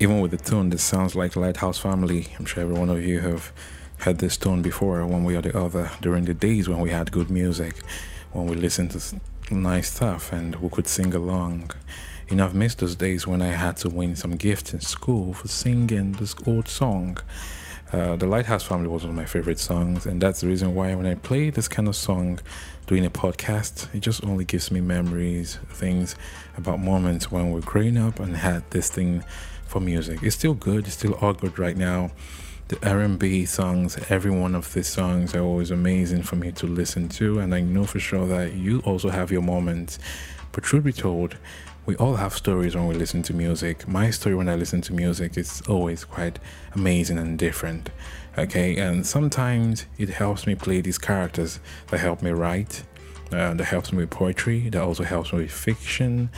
even with the tune, this sounds like Lighthouse Family. I'm sure every one of you have had this tune before, one way or the other, during the days when we had good music, when we listened to nice stuff and we could sing along. You know, I've missed those days when I had to win some gifts in school for singing this old song. Uh, the Lighthouse Family was one of my favorite songs, and that's the reason why when I play this kind of song doing a podcast, it just only gives me memories, things about moments when we are growing up and had this thing for music. It's still good, it's still all good right now. The R&B songs, every one of these songs are always amazing for me to listen to, and I know for sure that you also have your moments. But truth be told, we all have stories when we listen to music. My story when I listen to music is always quite amazing and different. Okay, and sometimes it helps me play these characters that help me write, uh, that helps me with poetry, that also helps me with fiction,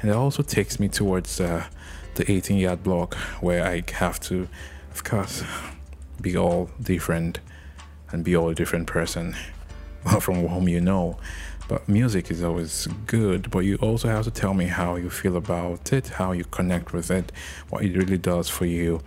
and it also takes me towards uh, the 18 yard block where I have to, of course, be all different and be all a different person from whom you know. But music is always good, but you also have to tell me how you feel about it, how you connect with it, what it really does for you.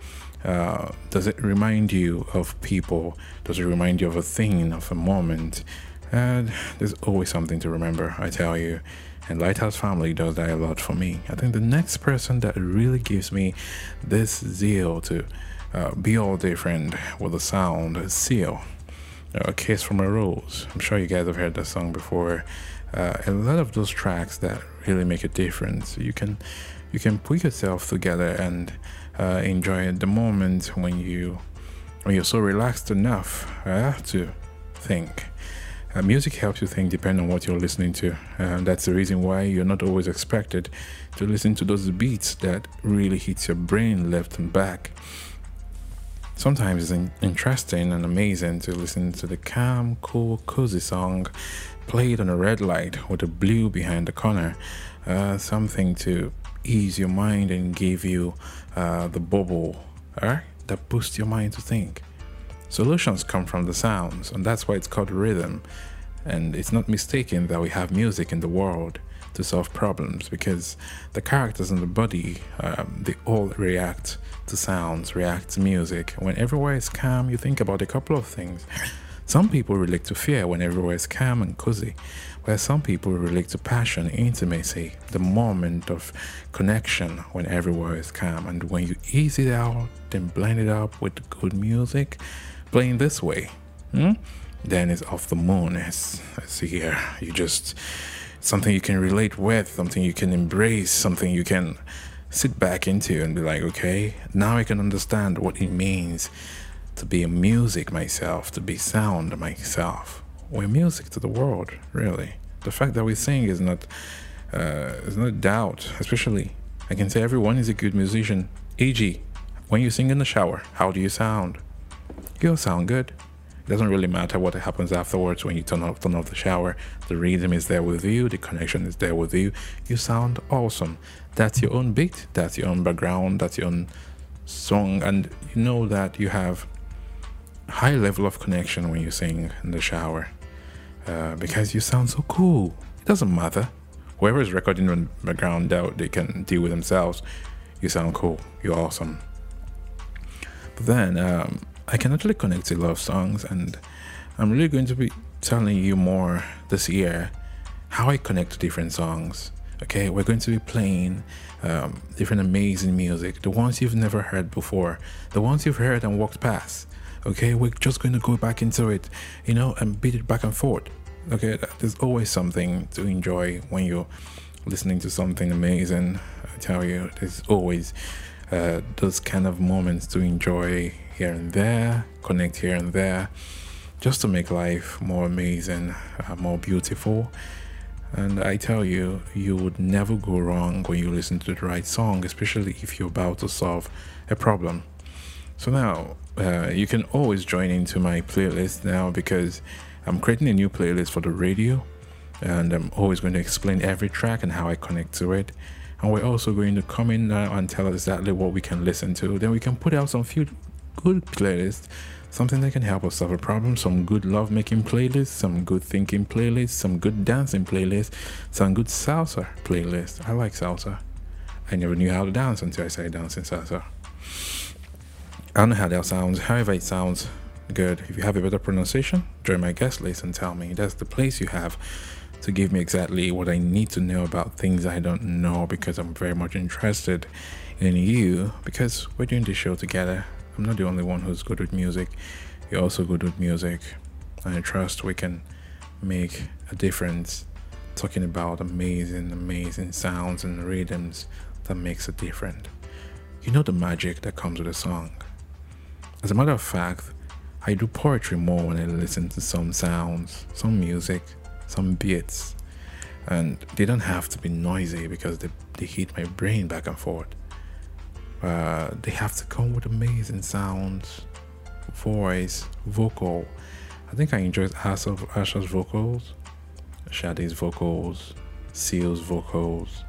Uh, does it remind you of people? Does it remind you of a thing, of a moment? And there's always something to remember, I tell you. And Lighthouse Family does that a lot for me. I think the next person that really gives me this zeal to uh, be all different with the sound is Seal a Kiss from a Rose. I'm sure you guys have heard that song before. Uh, a lot of those tracks that really make a difference. You can you can put yourself together and uh, enjoy the moment when you when you're so relaxed enough uh, to think. Uh, music helps you think depending on what you're listening to. Uh, that's the reason why you're not always expected to listen to those beats that really hits your brain left and back. Sometimes it's interesting and amazing to listen to the calm, cool, cozy song played on a red light with a blue behind the corner. Uh, something to ease your mind and give you uh, the bubble uh, that boosts your mind to think. Solutions come from the sounds, and that's why it's called rhythm. And it's not mistaken that we have music in the world to solve problems because the characters in the body um, they all react to sounds, react to music. When everywhere is calm, you think about a couple of things. Some people relate to fear when everywhere is calm and cozy, where some people relate to passion, intimacy, the moment of connection when everywhere is calm. And when you ease it out, then blend it up with good music, playing this way, hmm? then it's off the moon. It's, it's here. You just something you can relate with, something you can embrace, something you can sit back into and be like, okay, now I can understand what it means to be a music myself, to be sound myself. We're music to the world, really. The fact that we sing is not uh, is not doubt, especially I can say everyone is a good musician. E.g., when you sing in the shower, how do you sound? You'll sound good. It doesn't really matter what happens afterwards when you turn off, turn off the shower. The rhythm is there with you, the connection is there with you. You sound awesome. That's your own beat, that's your own background, that's your own song, and you know that you have high level of connection when you sing in the shower uh, because you sound so cool. It doesn't matter. Whoever is recording in the background, out, they can deal with themselves. You sound cool. You're awesome. But then, um, I can actually connect to love songs, and I'm really going to be telling you more this year how I connect to different songs. Okay, we're going to be playing um, different amazing music, the ones you've never heard before, the ones you've heard and walked past. Okay, we're just going to go back into it, you know, and beat it back and forth. Okay, there's always something to enjoy when you're listening to something amazing. I tell you, there's always uh, those kind of moments to enjoy here and there, connect here and there, just to make life more amazing, uh, more beautiful. And I tell you, you would never go wrong when you listen to the right song, especially if you're about to solve a problem. So now, uh, you can always join into my playlist now because I'm creating a new playlist for the radio and I'm always going to explain every track and how I connect to it. And we're also going to come in now and tell us exactly what we can listen to. Then we can put out some few good playlist, something that can help us solve a problem, some good love making playlist, some good thinking playlist, some good dancing playlist, some good salsa playlist. I like salsa. I never knew how to dance until I started dancing salsa. I don't know how that sounds. However, it sounds good. If you have a better pronunciation, join my guest list and tell me. That's the place you have to give me exactly what I need to know about things I don't know because I'm very much interested in you because we're doing this show together. I'm not the only one who's good with music. You're also good with music. And I trust we can make a difference talking about amazing, amazing sounds and rhythms that makes a difference. You know the magic that comes with a song. As a matter of fact, I do poetry more when I listen to some sounds, some music, some beats. And they don't have to be noisy because they, they hit my brain back and forth. Uh, they have to come with amazing sounds, voice, vocal. I think I enjoyed Asha's, vocals, Sade's vocals, Seal's vocals.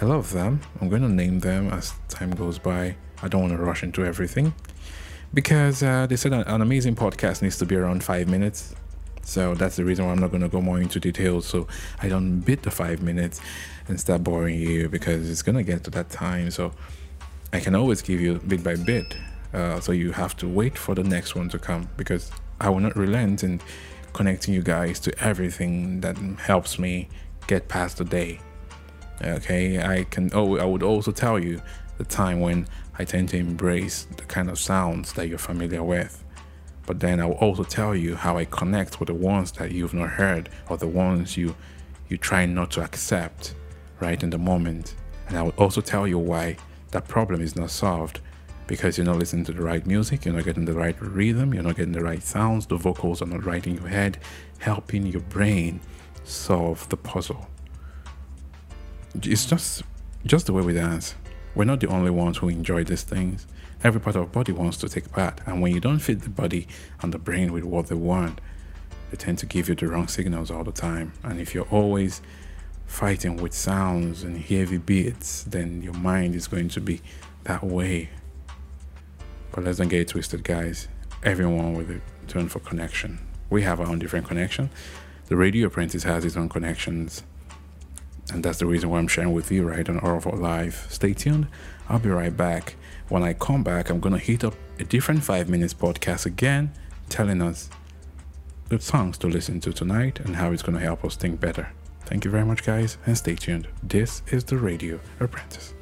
I love them. I'm going to name them as time goes by. I don't want to rush into everything because uh, they said an amazing podcast needs to be around five minutes. So that's the reason why I'm not going to go more into details. So I don't bid the five minutes and start boring you because it's going to get to that time. So I can always give you bit by bit. Uh, so you have to wait for the next one to come because I will not relent in connecting you guys to everything that helps me get past the day. Okay, I can. Oh, I would also tell you the time when I tend to embrace the kind of sounds that you're familiar with. But then I will also tell you how I connect with the ones that you've not heard or the ones you you try not to accept right in the moment. And I will also tell you why that problem is not solved because you're not listening to the right music, you're not getting the right rhythm, you're not getting the right sounds, the vocals are not right in your head, helping your brain solve the puzzle. It's just just the way we dance. We're not the only ones who enjoy these things. Every part of our body wants to take part. And when you don't fit the body and the brain with what they want, they tend to give you the wrong signals all the time. And if you're always fighting with sounds and heavy beats, then your mind is going to be that way. But let's don't get it twisted, guys. Everyone with a turn for connection. We have our own different connection. The radio apprentice has his own connections. And that's the reason why I'm sharing with you right on Oracle Live. Stay tuned. I'll be right back. When I come back, I'm going to hit up a different five minutes podcast again, telling us the songs to listen to tonight and how it's going to help us think better. Thank you very much, guys, and stay tuned. This is the Radio Apprentice.